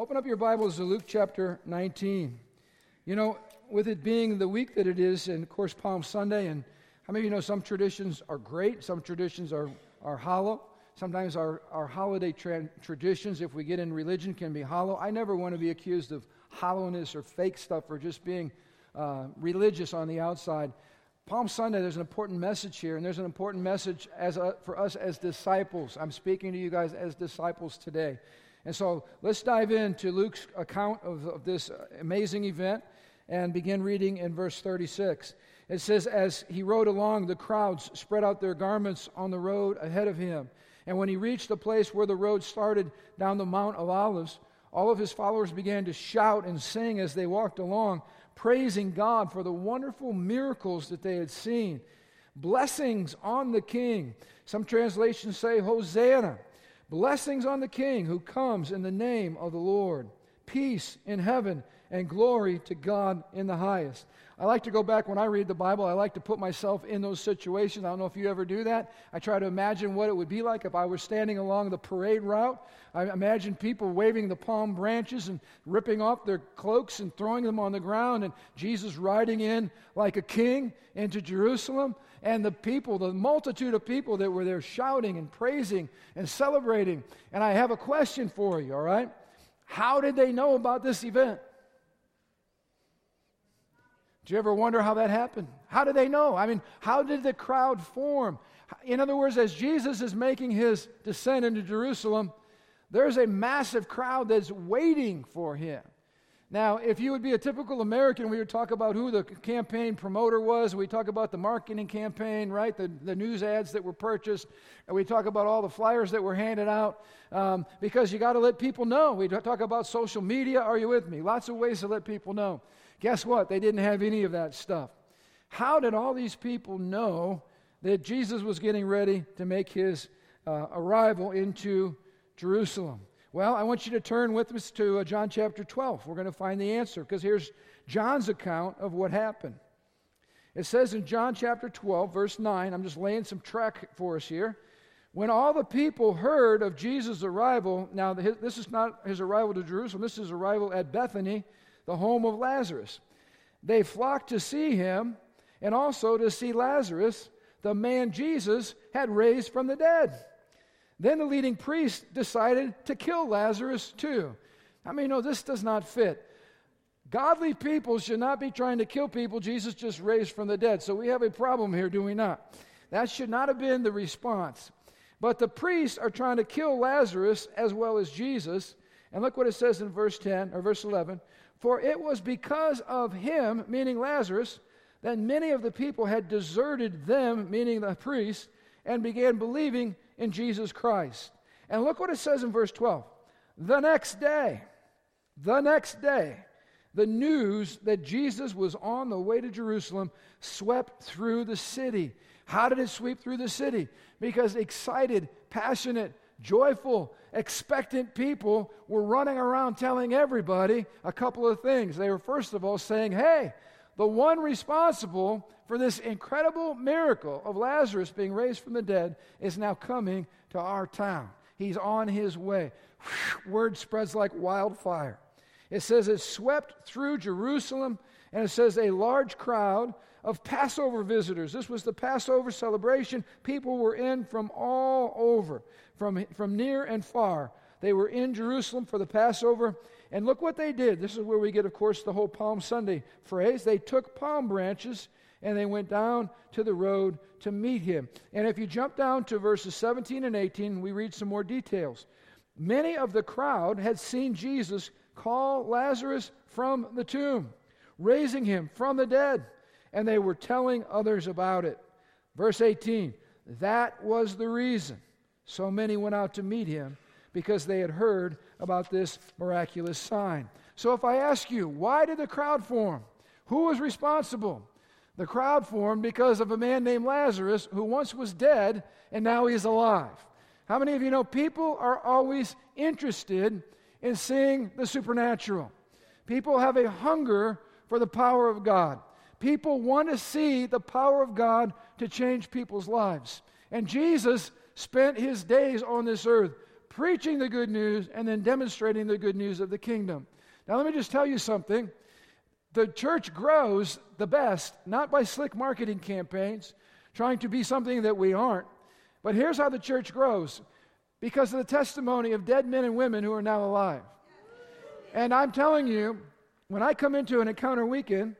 Open up your Bibles to Luke chapter 19. You know, with it being the week that it is, and of course, Palm Sunday, and how many of you know some traditions are great, some traditions are, are hollow. Sometimes our, our holiday tra- traditions, if we get in religion, can be hollow. I never want to be accused of hollowness or fake stuff or just being uh, religious on the outside. Palm Sunday, there's an important message here, and there's an important message as a, for us as disciples. I'm speaking to you guys as disciples today. And so let's dive into Luke's account of, of this amazing event and begin reading in verse 36. It says, As he rode along, the crowds spread out their garments on the road ahead of him. And when he reached the place where the road started down the Mount of Olives, all of his followers began to shout and sing as they walked along, praising God for the wonderful miracles that they had seen. Blessings on the King. Some translations say, Hosanna. Blessings on the King who comes in the name of the Lord. Peace in heaven and glory to God in the highest. I like to go back when I read the Bible, I like to put myself in those situations. I don't know if you ever do that. I try to imagine what it would be like if I were standing along the parade route. I imagine people waving the palm branches and ripping off their cloaks and throwing them on the ground, and Jesus riding in like a king into Jerusalem and the people, the multitude of people that were there shouting and praising and celebrating. And I have a question for you, all right? How did they know about this event? Do you ever wonder how that happened? How did they know? I mean, how did the crowd form? In other words, as Jesus is making his descent into Jerusalem, there's a massive crowd that's waiting for him. Now, if you would be a typical American, we would talk about who the campaign promoter was. We talk about the marketing campaign, right? The, the news ads that were purchased. And we talk about all the flyers that were handed out um, because you got to let people know. We talk about social media. Are you with me? Lots of ways to let people know. Guess what? They didn't have any of that stuff. How did all these people know that Jesus was getting ready to make his uh, arrival into Jerusalem? Well, I want you to turn with us to uh, John chapter 12. We're going to find the answer because here's John's account of what happened. It says in John chapter 12, verse 9, I'm just laying some track for us here. When all the people heard of Jesus' arrival, now this is not his arrival to Jerusalem, this is his arrival at Bethany, the home of Lazarus. They flocked to see him and also to see Lazarus, the man Jesus had raised from the dead. Then the leading priest decided to kill Lazarus too. I mean, no, this does not fit. Godly people should not be trying to kill people Jesus just raised from the dead. So we have a problem here, do we not? That should not have been the response. But the priests are trying to kill Lazarus as well as Jesus. And look what it says in verse 10 or verse 11. For it was because of him, meaning Lazarus, that many of the people had deserted them, meaning the priests, and began believing in Jesus Christ. And look what it says in verse 12. The next day, the next day, the news that Jesus was on the way to Jerusalem swept through the city. How did it sweep through the city? Because excited, passionate, joyful, expectant people were running around telling everybody a couple of things. They were, first of all, saying, Hey, the one responsible for this incredible miracle of Lazarus being raised from the dead is now coming to our town. He's on his way. Word spreads like wildfire. It says it swept through Jerusalem, and it says a large crowd of Passover visitors. This was the Passover celebration. People were in from all over, from, from near and far. They were in Jerusalem for the Passover. And look what they did. This is where we get, of course, the whole Palm Sunday phrase. They took palm branches and they went down to the road to meet him. And if you jump down to verses 17 and 18, we read some more details. Many of the crowd had seen Jesus call Lazarus from the tomb, raising him from the dead, and they were telling others about it. Verse 18 That was the reason so many went out to meet him, because they had heard about this miraculous sign. So if I ask you, why did the crowd form? Who was responsible? The crowd formed because of a man named Lazarus who once was dead and now he's alive. How many of you know people are always interested in seeing the supernatural? People have a hunger for the power of God. People want to see the power of God to change people's lives. And Jesus spent his days on this earth preaching the good news, and then demonstrating the good news of the kingdom. Now, let me just tell you something. The church grows the best, not by slick marketing campaigns, trying to be something that we aren't, but here's how the church grows because of the testimony of dead men and women who are now alive. And I'm telling you, when I come into an encounter weekend,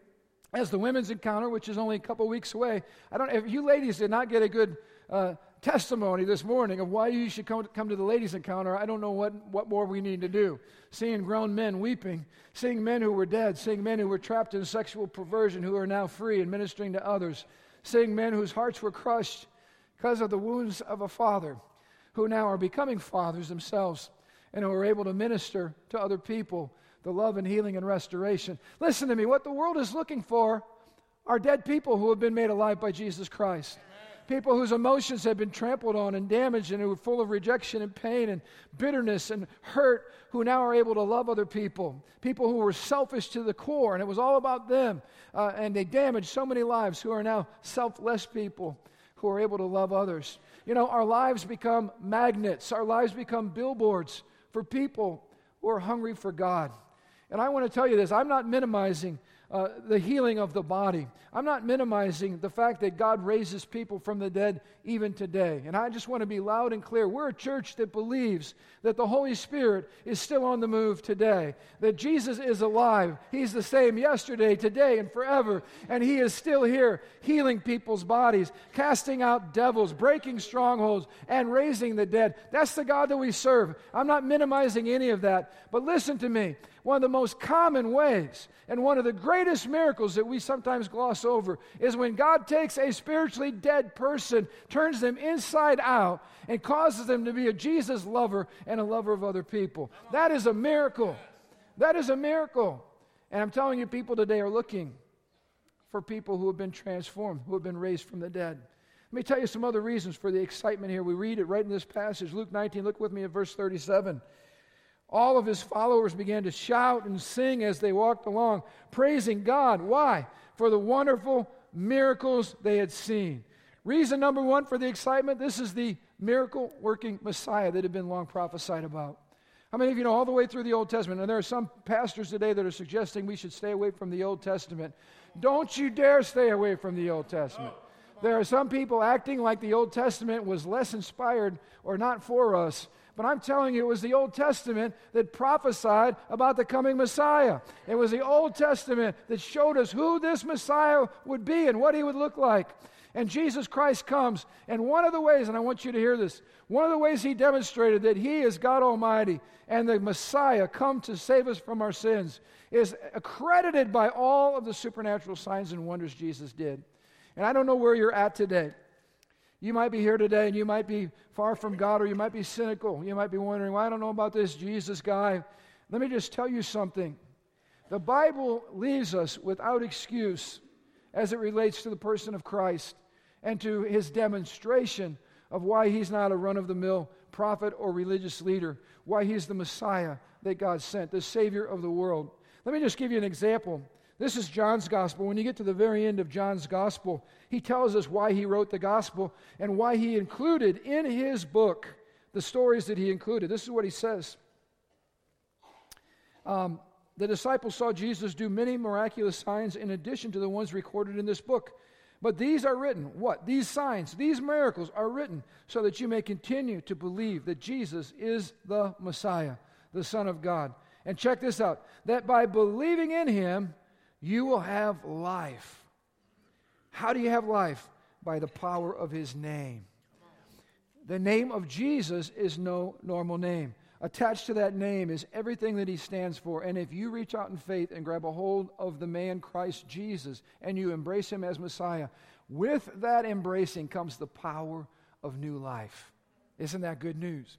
as the women's encounter, which is only a couple weeks away, I don't. If you ladies did not get a good uh, testimony this morning of why you should come, come to the ladies' encounter, I don't know what, what more we need to do. Seeing grown men weeping, seeing men who were dead, seeing men who were trapped in sexual perversion who are now free and ministering to others, seeing men whose hearts were crushed because of the wounds of a father who now are becoming fathers themselves and who are able to minister to other people the love and healing and restoration. Listen to me, what the world is looking for are dead people who have been made alive by Jesus Christ people whose emotions have been trampled on and damaged and who are full of rejection and pain and bitterness and hurt, who now are able to love other people. People who were selfish to the core and it was all about them. Uh, and they damaged so many lives who are now selfless people who are able to love others. You know, our lives become magnets, our lives become billboards for people who are hungry for God. And I want to tell you this I'm not minimizing uh, the healing of the body. I'm not minimizing the fact that God raises people from the dead even today. And I just want to be loud and clear. We're a church that believes that the Holy Spirit is still on the move today, that Jesus is alive. He's the same yesterday, today, and forever. And He is still here healing people's bodies, casting out devils, breaking strongholds, and raising the dead. That's the God that we serve. I'm not minimizing any of that. But listen to me one of the most common ways and one of the greatest miracles that we sometimes gloss over is when God takes a spiritually dead person, turns them inside out, and causes them to be a Jesus lover and a lover of other people. That is a miracle. That is a miracle. And I'm telling you, people today are looking for people who have been transformed, who have been raised from the dead. Let me tell you some other reasons for the excitement here. We read it right in this passage, Luke 19. Look with me at verse 37 all of his followers began to shout and sing as they walked along, praising God. Why? For the wonderful miracles they had seen. Reason number one for the excitement this is the miracle working Messiah that had been long prophesied about. How many of you know all the way through the Old Testament? And there are some pastors today that are suggesting we should stay away from the Old Testament. Don't you dare stay away from the Old Testament. There are some people acting like the Old Testament was less inspired or not for us but I'm telling you, it was the Old Testament that prophesied about the coming Messiah. It was the Old Testament that showed us who this Messiah would be and what he would look like. And Jesus Christ comes, and one of the ways, and I want you to hear this, one of the ways he demonstrated that he is God Almighty and the Messiah come to save us from our sins is accredited by all of the supernatural signs and wonders Jesus did. And I don't know where you're at today. You might be here today and you might be far from God or you might be cynical. You might be wondering, well, I don't know about this Jesus guy. Let me just tell you something. The Bible leaves us without excuse as it relates to the person of Christ and to his demonstration of why he's not a run of the mill prophet or religious leader, why he's the Messiah that God sent, the Savior of the world. Let me just give you an example. This is John's gospel. When you get to the very end of John's gospel, he tells us why he wrote the gospel and why he included in his book the stories that he included. This is what he says. Um, the disciples saw Jesus do many miraculous signs in addition to the ones recorded in this book. But these are written, what? These signs, these miracles are written so that you may continue to believe that Jesus is the Messiah, the Son of God. And check this out that by believing in him, you will have life. How do you have life? By the power of his name. The name of Jesus is no normal name. Attached to that name is everything that he stands for. And if you reach out in faith and grab a hold of the man Christ Jesus and you embrace him as Messiah, with that embracing comes the power of new life. Isn't that good news?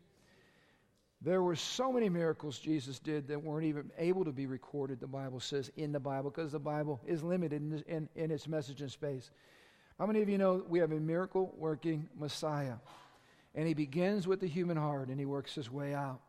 There were so many miracles Jesus did that weren't even able to be recorded, the Bible says, in the Bible, because the Bible is limited in, in, in its message and space. How many of you know we have a miracle working Messiah? And he begins with the human heart and he works his way out.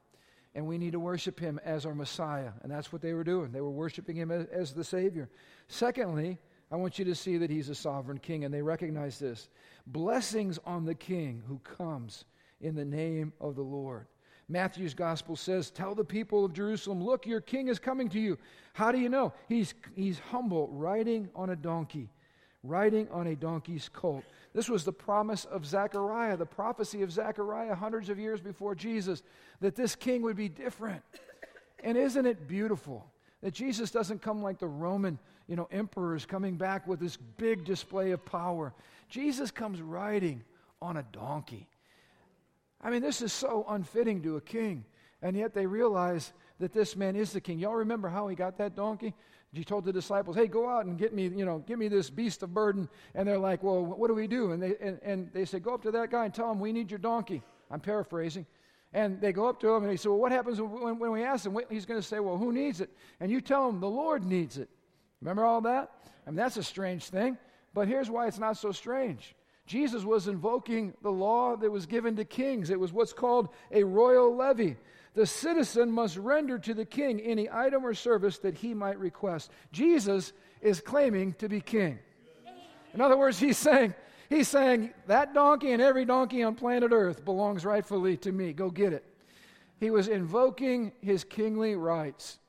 And we need to worship him as our Messiah. And that's what they were doing. They were worshiping him as, as the Savior. Secondly, I want you to see that he's a sovereign king, and they recognize this. Blessings on the king who comes in the name of the Lord. Matthew's gospel says, Tell the people of Jerusalem, look, your king is coming to you. How do you know? He's, he's humble, riding on a donkey, riding on a donkey's colt. This was the promise of Zechariah, the prophecy of Zechariah hundreds of years before Jesus, that this king would be different. And isn't it beautiful that Jesus doesn't come like the Roman you know, emperors coming back with this big display of power? Jesus comes riding on a donkey. I mean, this is so unfitting to a king. And yet they realize that this man is the king. Y'all remember how he got that donkey? He told the disciples, "Hey, go out and get me, you know, get me this beast of burden." And they're like, "Well, what do we do?" And they and, and they say, "Go up to that guy and tell him we need your donkey." I'm paraphrasing. And they go up to him and he said, Well, what happens when, when we ask him? He's going to say, Well, who needs it? And you tell him the Lord needs it. Remember all that? I mean, that's a strange thing. But here's why it's not so strange. Jesus was invoking the law that was given to kings. It was what's called a royal levy. The citizen must render to the king any item or service that he might request. Jesus is claiming to be king. In other words, he's saying, he's saying that donkey and every donkey on planet Earth belongs rightfully to me. Go get it. He was invoking his kingly rights.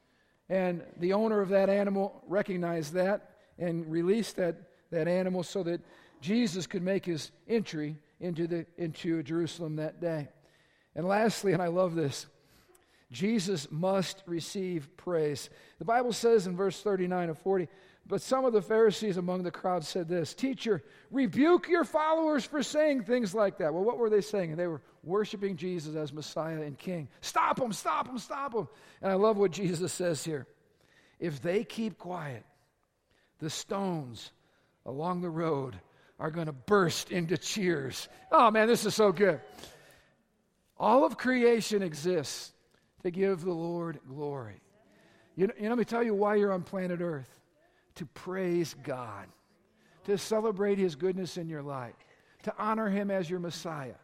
And the owner of that animal recognized that and released that, that animal so that Jesus could make his entry into, the, into Jerusalem that day. And lastly, and I love this, Jesus must receive praise. The Bible says in verse 39 of 40, but some of the Pharisees among the crowd said this Teacher, rebuke your followers for saying things like that. Well, what were they saying? They were worshiping Jesus as Messiah and King. Stop them, stop them, stop them. And I love what Jesus says here. If they keep quiet, the stones along the road are going to burst into cheers. Oh man, this is so good. All of creation exists to give the Lord glory. You know, you know, let me tell you why you're on planet Earth to praise God, to celebrate His goodness in your life, to honor Him as your Messiah,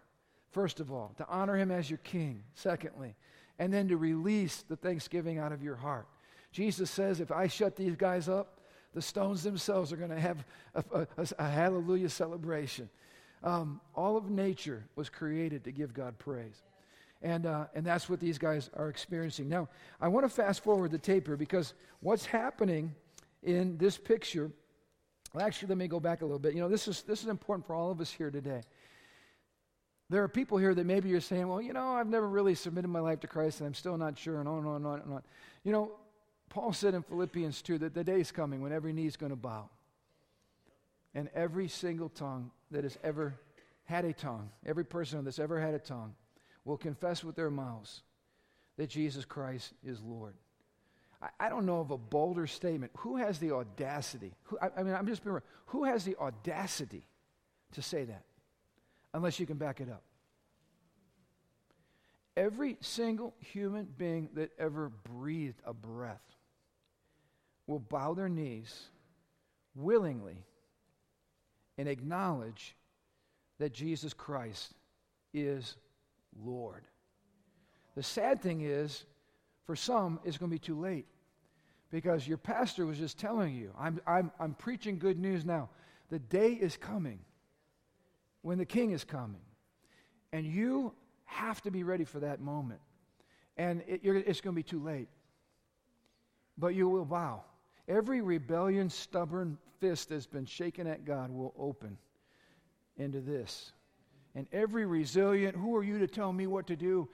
first of all, to honor Him as your King, secondly, and then to release the thanksgiving out of your heart. Jesus says, if I shut these guys up, the stones themselves are going to have a, a, a hallelujah celebration. Um, all of nature was created to give God praise. And, uh, and that's what these guys are experiencing. Now, I want to fast forward the tape here because what's happening in this picture, well, actually, let me go back a little bit. You know, this is, this is important for all of us here today. There are people here that maybe you're saying, well, you know, I've never really submitted my life to Christ and I'm still not sure, and on and on and on and on. You know, Paul said in Philippians 2 that the day is coming when every knee is going to bow. And every single tongue that has ever had a tongue, every person that's ever had a tongue, will confess with their mouths that Jesus Christ is Lord. I, I don't know of a bolder statement. Who has the audacity? Who, I, I, mean, I'm just being Who has the audacity to say that? Unless you can back it up. Every single human being that ever breathed a breath will bow their knees willingly and acknowledge that Jesus Christ is Lord. The sad thing is, for some, it's going to be too late because your pastor was just telling you, I'm, I'm, I'm preaching good news now. The day is coming when the king is coming. And you have to be ready for that moment. And it, it's going to be too late. But you will bow. Every rebellion, stubborn fist that's been shaken at God will open into this. And every resilient, who are you to tell me what to do,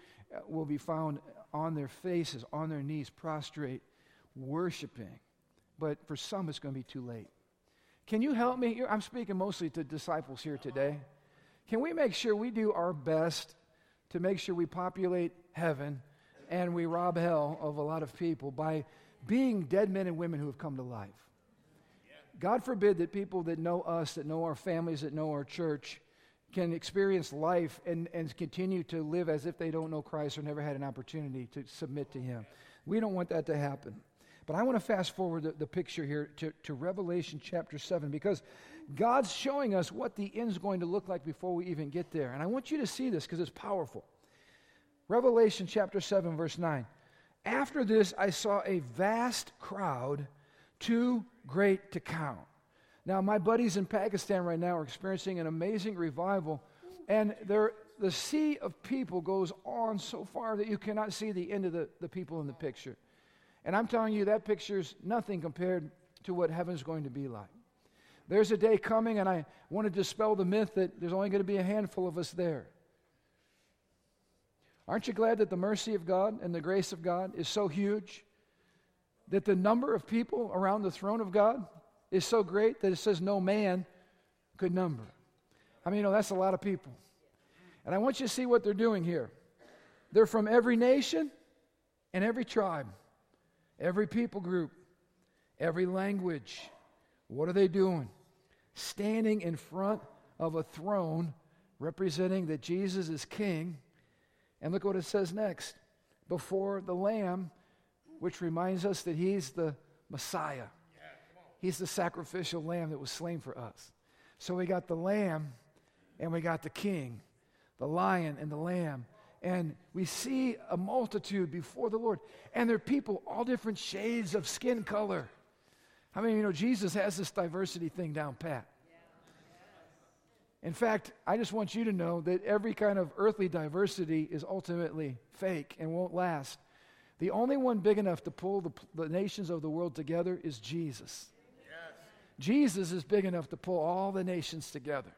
will be found on their faces, on their knees, prostrate, worshiping. But for some, it's going to be too late. Can you help me? I'm speaking mostly to disciples here today. Can we make sure we do our best to make sure we populate heaven and we rob hell of a lot of people by being dead men and women who have come to life. God forbid that people that know us, that know our families, that know our church, can experience life and, and continue to live as if they don't know Christ or never had an opportunity to submit to Him. We don't want that to happen. But I want to fast forward the, the picture here to, to Revelation chapter 7 because God's showing us what the end's going to look like before we even get there. And I want you to see this because it's powerful. Revelation chapter 7, verse 9. After this, I saw a vast crowd, too great to count. Now, my buddies in Pakistan right now are experiencing an amazing revival, and the sea of people goes on so far that you cannot see the end of the, the people in the picture. And I'm telling you, that picture's nothing compared to what heaven's going to be like. There's a day coming, and I want to dispel the myth that there's only going to be a handful of us there. Aren't you glad that the mercy of God and the grace of God is so huge that the number of people around the throne of God is so great that it says no man could number? I mean, you know, that's a lot of people. And I want you to see what they're doing here. They're from every nation and every tribe, every people group, every language. What are they doing? Standing in front of a throne representing that Jesus is king. And look what it says next before the Lamb, which reminds us that he's the Messiah. He's the sacrificial lamb that was slain for us. So we got the Lamb and we got the King, the lion and the lamb. And we see a multitude before the Lord. And they're people, all different shades of skin color. How I mean, you know, Jesus has this diversity thing down pat. In fact, I just want you to know that every kind of earthly diversity is ultimately fake and won't last. The only one big enough to pull the, the nations of the world together is Jesus. Yes. Jesus is big enough to pull all the nations together.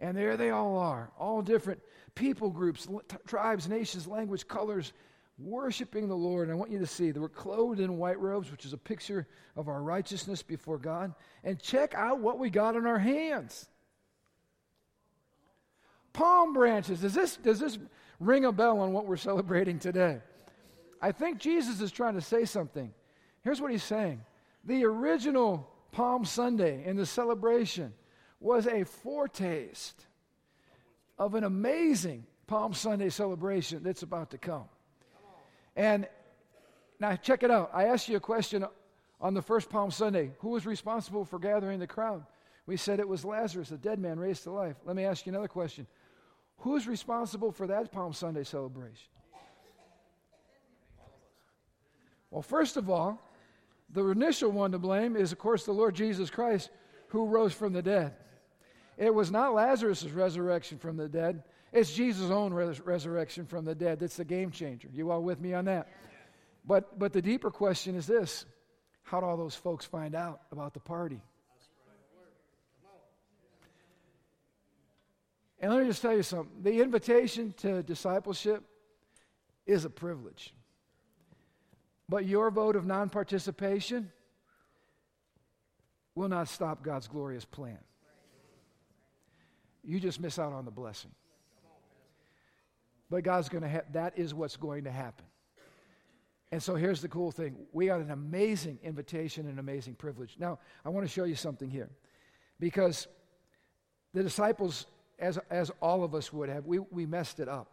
And there they all are, all different people groups, t- tribes, nations, language, colors, worshiping the Lord. And I want you to see that we're clothed in white robes, which is a picture of our righteousness before God. And check out what we got in our hands palm branches. Does this, does this ring a bell on what we're celebrating today? I think Jesus is trying to say something. Here's what he's saying The original Palm Sunday in the celebration was a foretaste of an amazing Palm Sunday celebration that's about to come. And now, check it out. I asked you a question on the first Palm Sunday who was responsible for gathering the crowd? We said it was Lazarus, a dead man raised to life. Let me ask you another question. Who's responsible for that Palm Sunday celebration? Well, first of all, the initial one to blame is, of course, the Lord Jesus Christ who rose from the dead. It was not Lazarus' resurrection from the dead, it's Jesus' own res- resurrection from the dead. That's the game changer. You all with me on that? But, but the deeper question is this how do all those folks find out about the party? And let me just tell you something the invitation to discipleship is a privilege. But your vote of non participation will not stop God's glorious plan. You just miss out on the blessing. But God's going to have, that is what's going to happen. And so here's the cool thing we got an amazing invitation and amazing privilege. Now, I want to show you something here because the disciples, as, as all of us would have, we, we messed it up.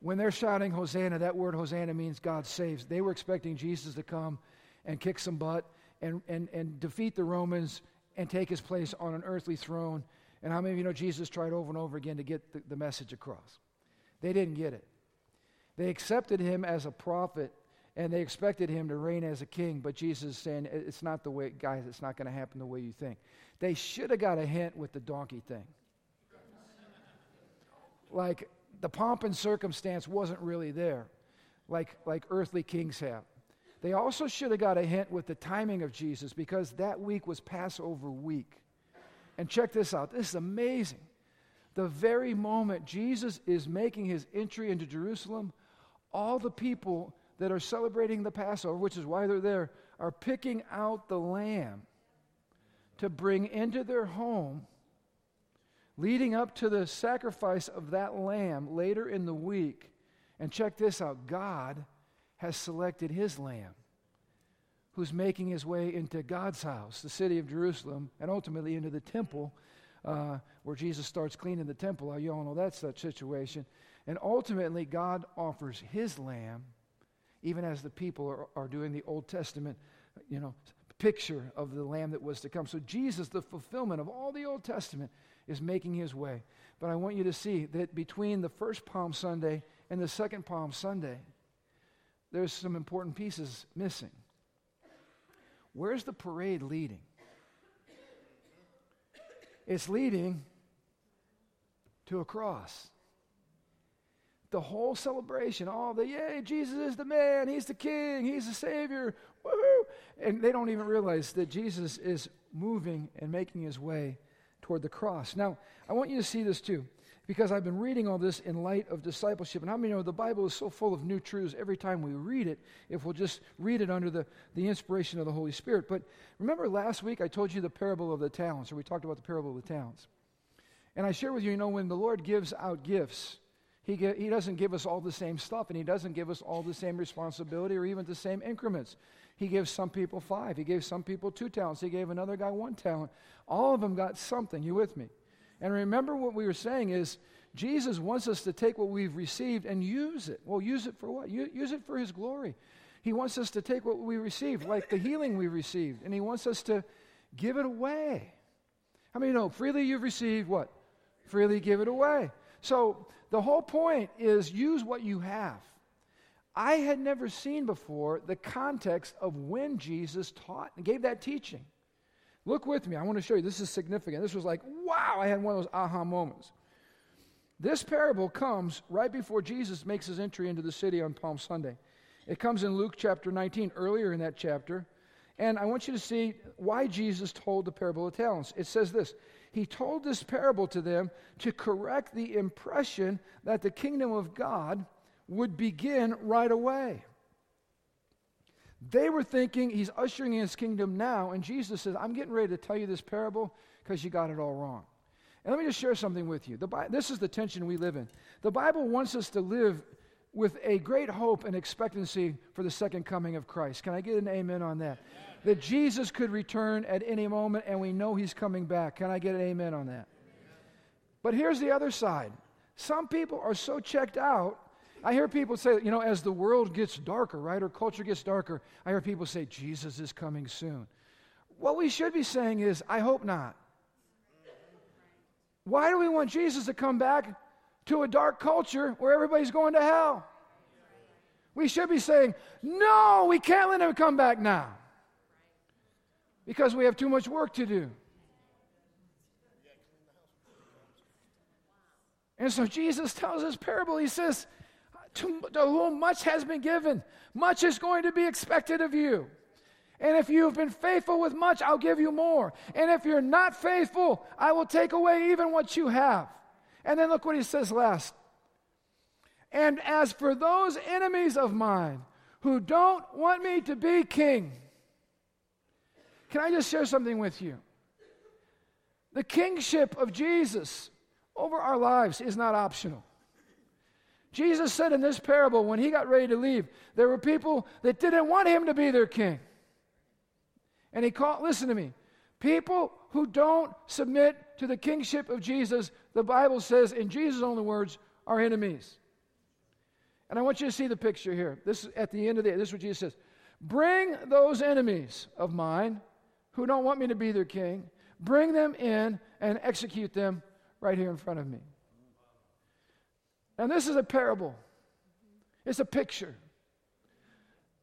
When they're shouting Hosanna, that word Hosanna means God saves. They were expecting Jesus to come and kick some butt and, and, and defeat the Romans and take his place on an earthly throne. And how many of you know Jesus tried over and over again to get the, the message across? They didn't get it. They accepted him as a prophet and they expected him to reign as a king, but Jesus is saying, It's not the way, guys, it's not going to happen the way you think. They should have got a hint with the donkey thing. Like, the pomp and circumstance wasn't really there, like, like earthly kings have. They also should have got a hint with the timing of Jesus because that week was Passover week. And check this out this is amazing. The very moment Jesus is making his entry into Jerusalem, all the people that are celebrating the Passover, which is why they're there, are picking out the lamb to bring into their home leading up to the sacrifice of that lamb later in the week. And check this out God has selected his lamb who's making his way into God's house, the city of Jerusalem, and ultimately into the temple uh, where Jesus starts cleaning the temple. You all know that's such situation. And ultimately, God offers his lamb, even as the people are, are doing the Old Testament, you know, picture of the lamb that was to come. So Jesus, the fulfillment of all the Old Testament, is making his way. But I want you to see that between the first Palm Sunday and the second Palm Sunday, there's some important pieces missing. Where's the parade leading? It's leading to a cross. the whole celebration, all the, yay, Jesus is the man, he's the king, he's the savior, woohoo! And they don't even realize that Jesus is moving and making his way toward the cross. Now, I want you to see this too, because I've been reading all this in light of discipleship. And how many know the Bible is so full of new truths every time we read it, if we'll just read it under the, the inspiration of the Holy Spirit. But remember last week I told you the parable of the talents, or we talked about the parable of the talents. And I share with you, you know, when the Lord gives out gifts, he, get, he doesn't give us all the same stuff, and He doesn't give us all the same responsibility or even the same increments. He gives some people five. He gave some people two talents. He gave another guy one talent. All of them got something. You with me? And remember what we were saying is Jesus wants us to take what we've received and use it. Well, use it for what? Use it for His glory. He wants us to take what we received, like the healing we received, and He wants us to give it away. How many know? Freely you've received what? Freely give it away. So the whole point is use what you have. I had never seen before the context of when Jesus taught and gave that teaching. Look with me. I want to show you. This is significant. This was like, wow, I had one of those aha moments. This parable comes right before Jesus makes his entry into the city on Palm Sunday. It comes in Luke chapter 19, earlier in that chapter. And I want you to see why Jesus told the parable of talents. It says this He told this parable to them to correct the impression that the kingdom of God would begin right away. They were thinking he's ushering in his kingdom now, and Jesus says, I'm getting ready to tell you this parable because you got it all wrong. And let me just share something with you. The Bi- this is the tension we live in. The Bible wants us to live with a great hope and expectancy for the second coming of Christ. Can I get an amen on that? That Jesus could return at any moment, and we know he's coming back. Can I get an amen on that? But here's the other side. Some people are so checked out I hear people say, you know, as the world gets darker, right, or culture gets darker, I hear people say, Jesus is coming soon. What we should be saying is, I hope not. Why do we want Jesus to come back to a dark culture where everybody's going to hell? We should be saying, no, we can't let him come back now because we have too much work to do. And so Jesus tells this parable. He says, to, to whom much has been given, much is going to be expected of you. And if you have been faithful with much, I'll give you more. And if you're not faithful, I will take away even what you have. And then look what he says last. And as for those enemies of mine who don't want me to be king, can I just share something with you? The kingship of Jesus over our lives is not optional. Jesus said in this parable, when he got ready to leave, there were people that didn't want him to be their king. And he called, listen to me, people who don't submit to the kingship of Jesus, the Bible says, in Jesus' own words, are enemies. And I want you to see the picture here. This is at the end of the this is what Jesus says. Bring those enemies of mine who don't want me to be their king, bring them in and execute them right here in front of me. And this is a parable, it's a picture.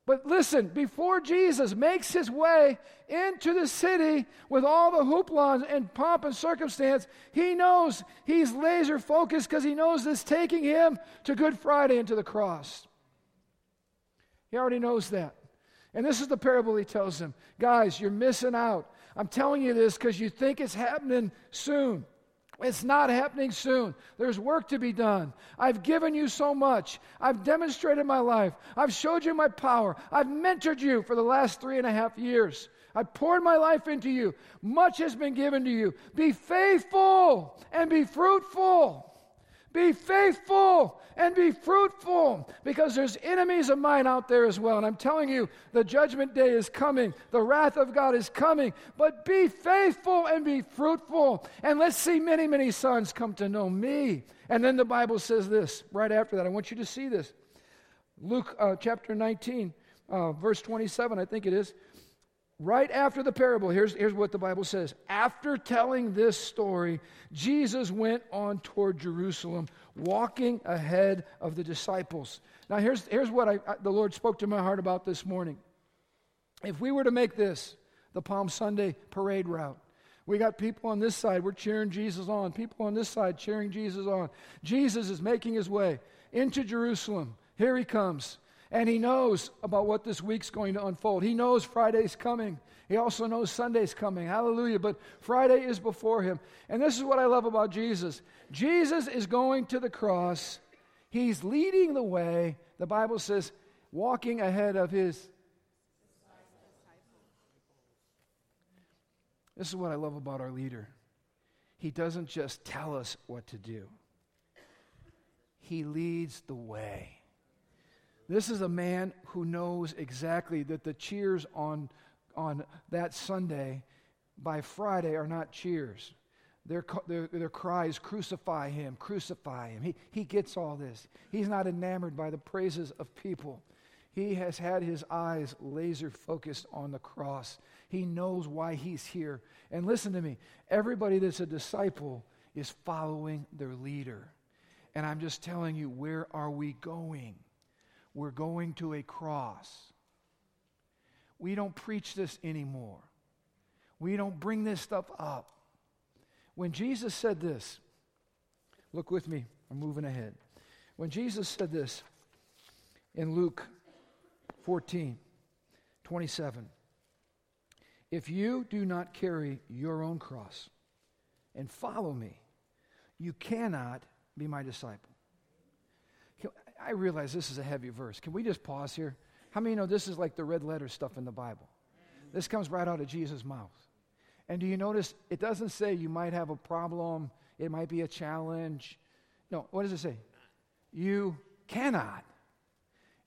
But listen, before Jesus makes his way into the city with all the hoopla and pomp and circumstance, he knows he's laser focused because he knows this taking him to Good Friday and to the cross. He already knows that. And this is the parable he tells them Guys, you're missing out. I'm telling you this because you think it's happening soon. It's not happening soon. There's work to be done. I've given you so much. I've demonstrated my life. I've showed you my power. I've mentored you for the last three and a half years. I poured my life into you. Much has been given to you. Be faithful and be fruitful. Be faithful and be fruitful because there's enemies of mine out there as well. And I'm telling you, the judgment day is coming, the wrath of God is coming. But be faithful and be fruitful. And let's see many, many sons come to know me. And then the Bible says this right after that. I want you to see this. Luke uh, chapter 19, uh, verse 27, I think it is. Right after the parable, here's, here's what the Bible says. After telling this story, Jesus went on toward Jerusalem, walking ahead of the disciples. Now, here's, here's what I, I, the Lord spoke to my heart about this morning. If we were to make this the Palm Sunday parade route, we got people on this side, we're cheering Jesus on. People on this side cheering Jesus on. Jesus is making his way. into Jerusalem. Here he comes. And he knows about what this week's going to unfold. He knows Friday's coming. He also knows Sunday's coming. Hallelujah. But Friday is before him. And this is what I love about Jesus Jesus is going to the cross, he's leading the way. The Bible says, walking ahead of his. This is what I love about our leader. He doesn't just tell us what to do, he leads the way. This is a man who knows exactly that the cheers on, on that Sunday by Friday are not cheers. Their, their, their cries, crucify him, crucify him. He, he gets all this. He's not enamored by the praises of people. He has had his eyes laser focused on the cross. He knows why he's here. And listen to me everybody that's a disciple is following their leader. And I'm just telling you, where are we going? We're going to a cross. We don't preach this anymore. We don't bring this stuff up. When Jesus said this, look with me, I'm moving ahead. When Jesus said this in Luke 14 27, if you do not carry your own cross and follow me, you cannot be my disciple. I realize this is a heavy verse. Can we just pause here? How many know this is like the red letter stuff in the Bible? This comes right out of Jesus' mouth. And do you notice it doesn't say you might have a problem, it might be a challenge. No, what does it say? You cannot.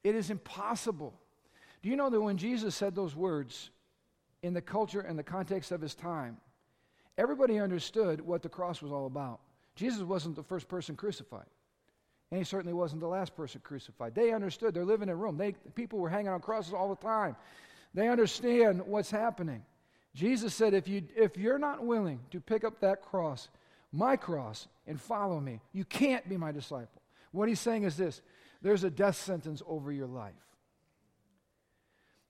It is impossible. Do you know that when Jesus said those words in the culture and the context of his time, everybody understood what the cross was all about? Jesus wasn't the first person crucified. And he certainly wasn't the last person crucified. They understood. They're living in Rome. They, people were hanging on crosses all the time. They understand what's happening. Jesus said, if, you, if you're not willing to pick up that cross, my cross, and follow me, you can't be my disciple. What he's saying is this there's a death sentence over your life.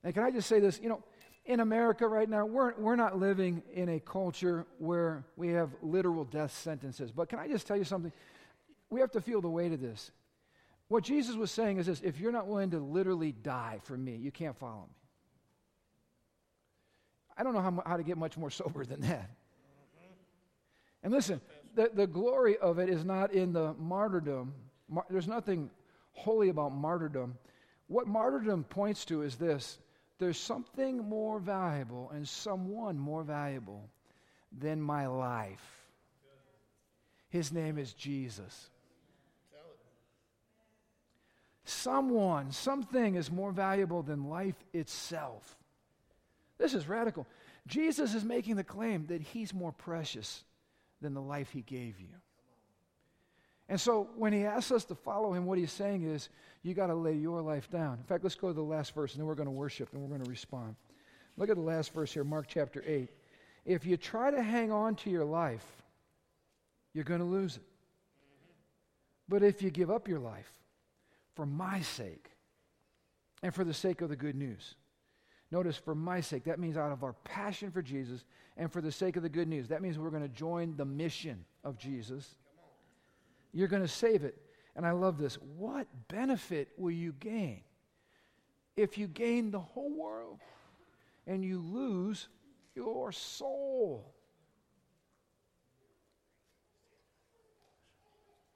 And can I just say this? You know, in America right now, we're, we're not living in a culture where we have literal death sentences. But can I just tell you something? We have to feel the weight of this. What Jesus was saying is this if you're not willing to literally die for me, you can't follow me. I don't know how, how to get much more sober than that. And listen, the, the glory of it is not in the martyrdom. Mar- there's nothing holy about martyrdom. What martyrdom points to is this there's something more valuable and someone more valuable than my life. His name is Jesus. Someone, something is more valuable than life itself. This is radical. Jesus is making the claim that he's more precious than the life he gave you. And so when he asks us to follow him, what he's saying is, you got to lay your life down. In fact, let's go to the last verse, and then we're going to worship and we're going to respond. Look at the last verse here, Mark chapter 8. If you try to hang on to your life, you're going to lose it. But if you give up your life, for my sake and for the sake of the good news. Notice, for my sake, that means out of our passion for Jesus and for the sake of the good news. That means we're going to join the mission of Jesus. You're going to save it. And I love this. What benefit will you gain if you gain the whole world and you lose your soul?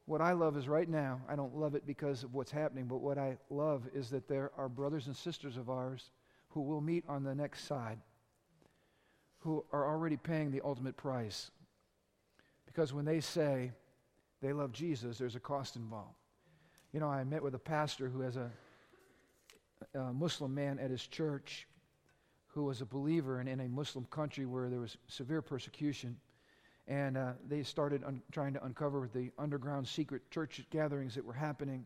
What I love is right now, I don't love it because of what's happening, but what I love is that there are brothers and sisters of ours who will meet on the next side who are already paying the ultimate price. Because when they say they love Jesus, there's a cost involved. You know, I met with a pastor who has a, a Muslim man at his church who was a believer in, in a Muslim country where there was severe persecution and uh, they started un- trying to uncover the underground secret church gatherings that were happening.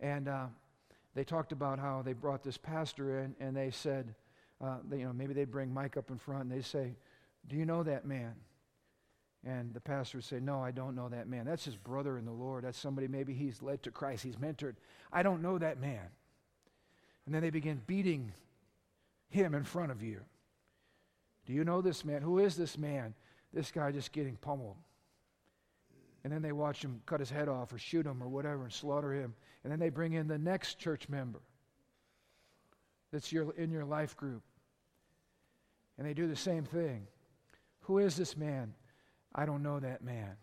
And uh, they talked about how they brought this pastor in, and they said, uh, they, you know, maybe they'd bring Mike up in front, and they say, "Do you know that man?" And the pastor would say, No, I don't know that man. That's his brother in the Lord. That's somebody maybe he's led to Christ, he's mentored. I don't know that man. And then they begin beating him in front of you. Do you know this man? Who is this man? This guy just getting pummeled. And then they watch him cut his head off or shoot him or whatever and slaughter him. And then they bring in the next church member that's your, in your life group. And they do the same thing. Who is this man? I don't know that man.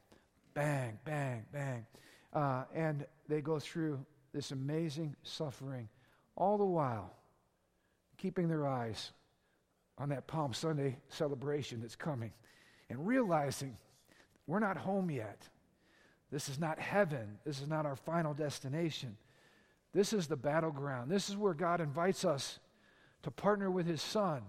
Bang, bang, bang. Uh, and they go through this amazing suffering, all the while keeping their eyes on that Palm Sunday celebration that's coming and realizing we're not home yet. This is not heaven. This is not our final destination. This is the battleground. This is where God invites us to partner with His Son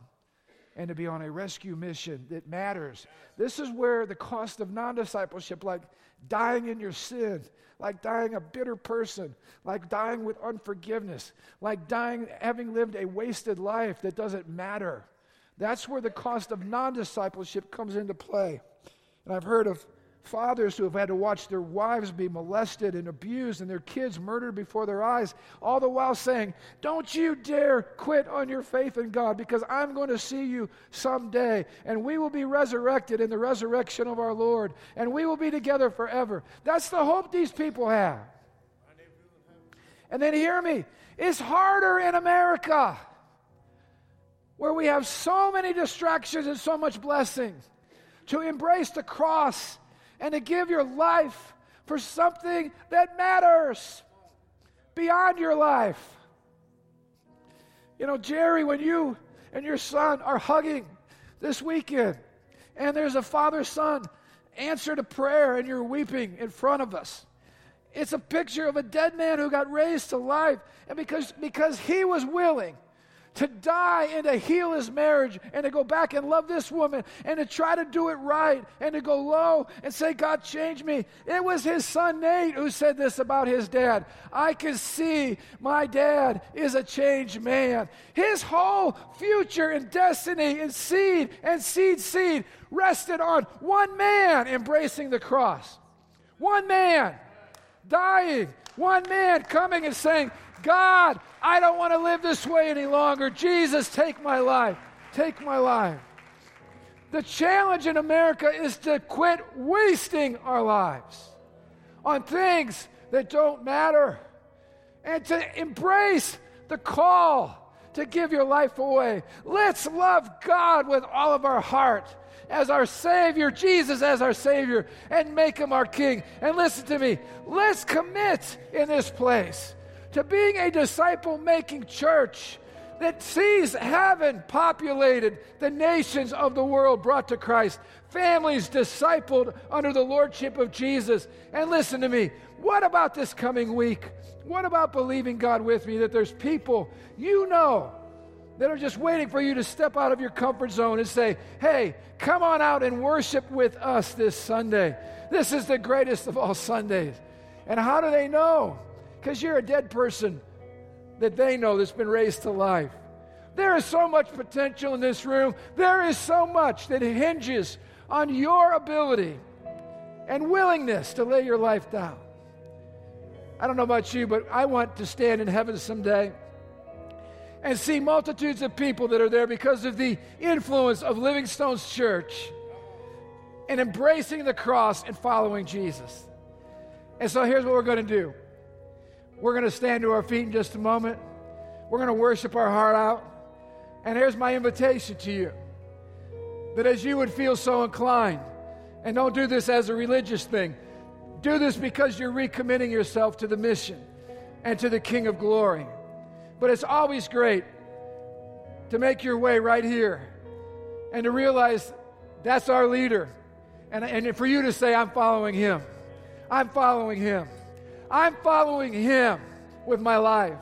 and to be on a rescue mission that matters. This is where the cost of non discipleship, like dying in your sin, like dying a bitter person, like dying with unforgiveness, like dying having lived a wasted life that doesn't matter. That's where the cost of non discipleship comes into play. And I've heard of fathers who have had to watch their wives be molested and abused and their kids murdered before their eyes, all the while saying, Don't you dare quit on your faith in God because I'm going to see you someday and we will be resurrected in the resurrection of our Lord and we will be together forever. That's the hope these people have. And then hear me, it's harder in America where we have so many distractions and so much blessings to embrace the cross and to give your life for something that matters beyond your life. You know, Jerry, when you and your son are hugging this weekend, and there's a father son answer to prayer, and you're weeping in front of us. It's a picture of a dead man who got raised to life, and because, because he was willing to die and to heal his marriage and to go back and love this woman and to try to do it right and to go low and say, God, change me. It was his son Nate who said this about his dad. I can see my dad is a changed man. His whole future and destiny and seed and seed seed rested on one man embracing the cross. One man dying. One man coming and saying, God, I don't want to live this way any longer. Jesus, take my life. Take my life. The challenge in America is to quit wasting our lives on things that don't matter and to embrace the call to give your life away. Let's love God with all of our heart as our Savior, Jesus as our Savior, and make Him our King. And listen to me, let's commit in this place to being a disciple making church that sees heaven populated, the nations of the world brought to Christ, families discipled under the lordship of Jesus. And listen to me, what about this coming week? What about believing God with me that there's people you know that are just waiting for you to step out of your comfort zone and say, hey, come on out and worship with us this Sunday. This is the greatest of all Sundays. And how do they know? Because you're a dead person that they know that's been raised to life. There is so much potential in this room. There is so much that hinges on your ability and willingness to lay your life down. I don't know about you, but I want to stand in heaven someday and see multitudes of people that are there because of the influence of Living Stones church and embracing the cross and following Jesus. And so here's what we're going to do. We're going to stand to our feet in just a moment. We're going to worship our heart out. And here's my invitation to you that as you would feel so inclined, and don't do this as a religious thing, do this because you're recommitting yourself to the mission and to the King of glory. But it's always great to make your way right here and to realize that's our leader. And, and for you to say, I'm following him. I'm following him. I'm following Him with my life.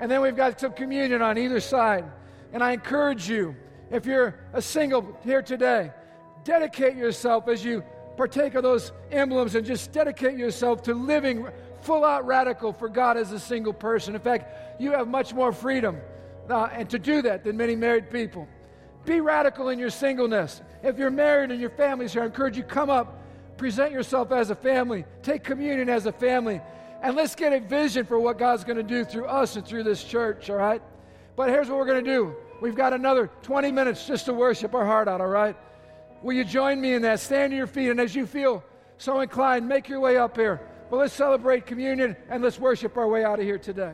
And then we've got some communion on either side. And I encourage you, if you're a single here today, dedicate yourself as you partake of those emblems and just dedicate yourself to living full out radical for God as a single person. In fact, you have much more freedom uh, and to do that than many married people. Be radical in your singleness. If you're married and your family's here, I encourage you come up present yourself as a family, take communion as a family, and let's get a vision for what God's going to do through us and through this church, all right? But here's what we're going to do we've got another 20 minutes just to worship our heart out, all right? Will you join me in that? Stand to your feet, and as you feel so inclined, make your way up here. But let's celebrate communion and let's worship our way out of here today.